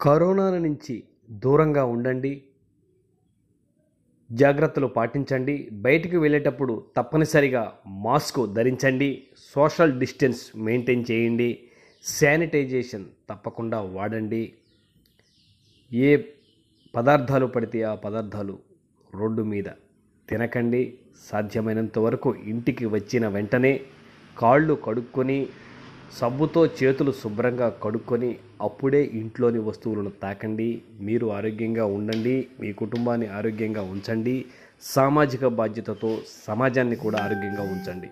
Corona నుంచి దూరంగా ఉండండి. జాగ్రత్తలు పాటించండి. బయటికి వెళ్ళేటప్పుడు తప్పనిసరిగా మాస్క్ ధరించండి. సోషల్ డిస్టెన్స్ మెయింటైన్ చేయండి. శానిటైజేషన్ తప్పకుండా వాడండి. ఏ పదార్థాలు పడితే ఆ పదార్థాలు రోడ్డు మీద తినకండి. సాధ్యమైనంత వరకు ఇంటికి వచ్చిన వెంటనే కాళ్ళు కడుక్కొని సబ్బుతో చేతులు శుభ్రంగా కడుక్కొని అప్పుడే ఇంట్లోని వస్తువులను తాకండి. మీరు ఆరోగ్యంగా ఉండండి. మీ కుటుంబాన్ని ఆరోగ్యంగా ఉంచండి. సామాజిక బాధ్యతతో సమాజాన్ని కూడా ఆరోగ్యంగా ఉంచండి.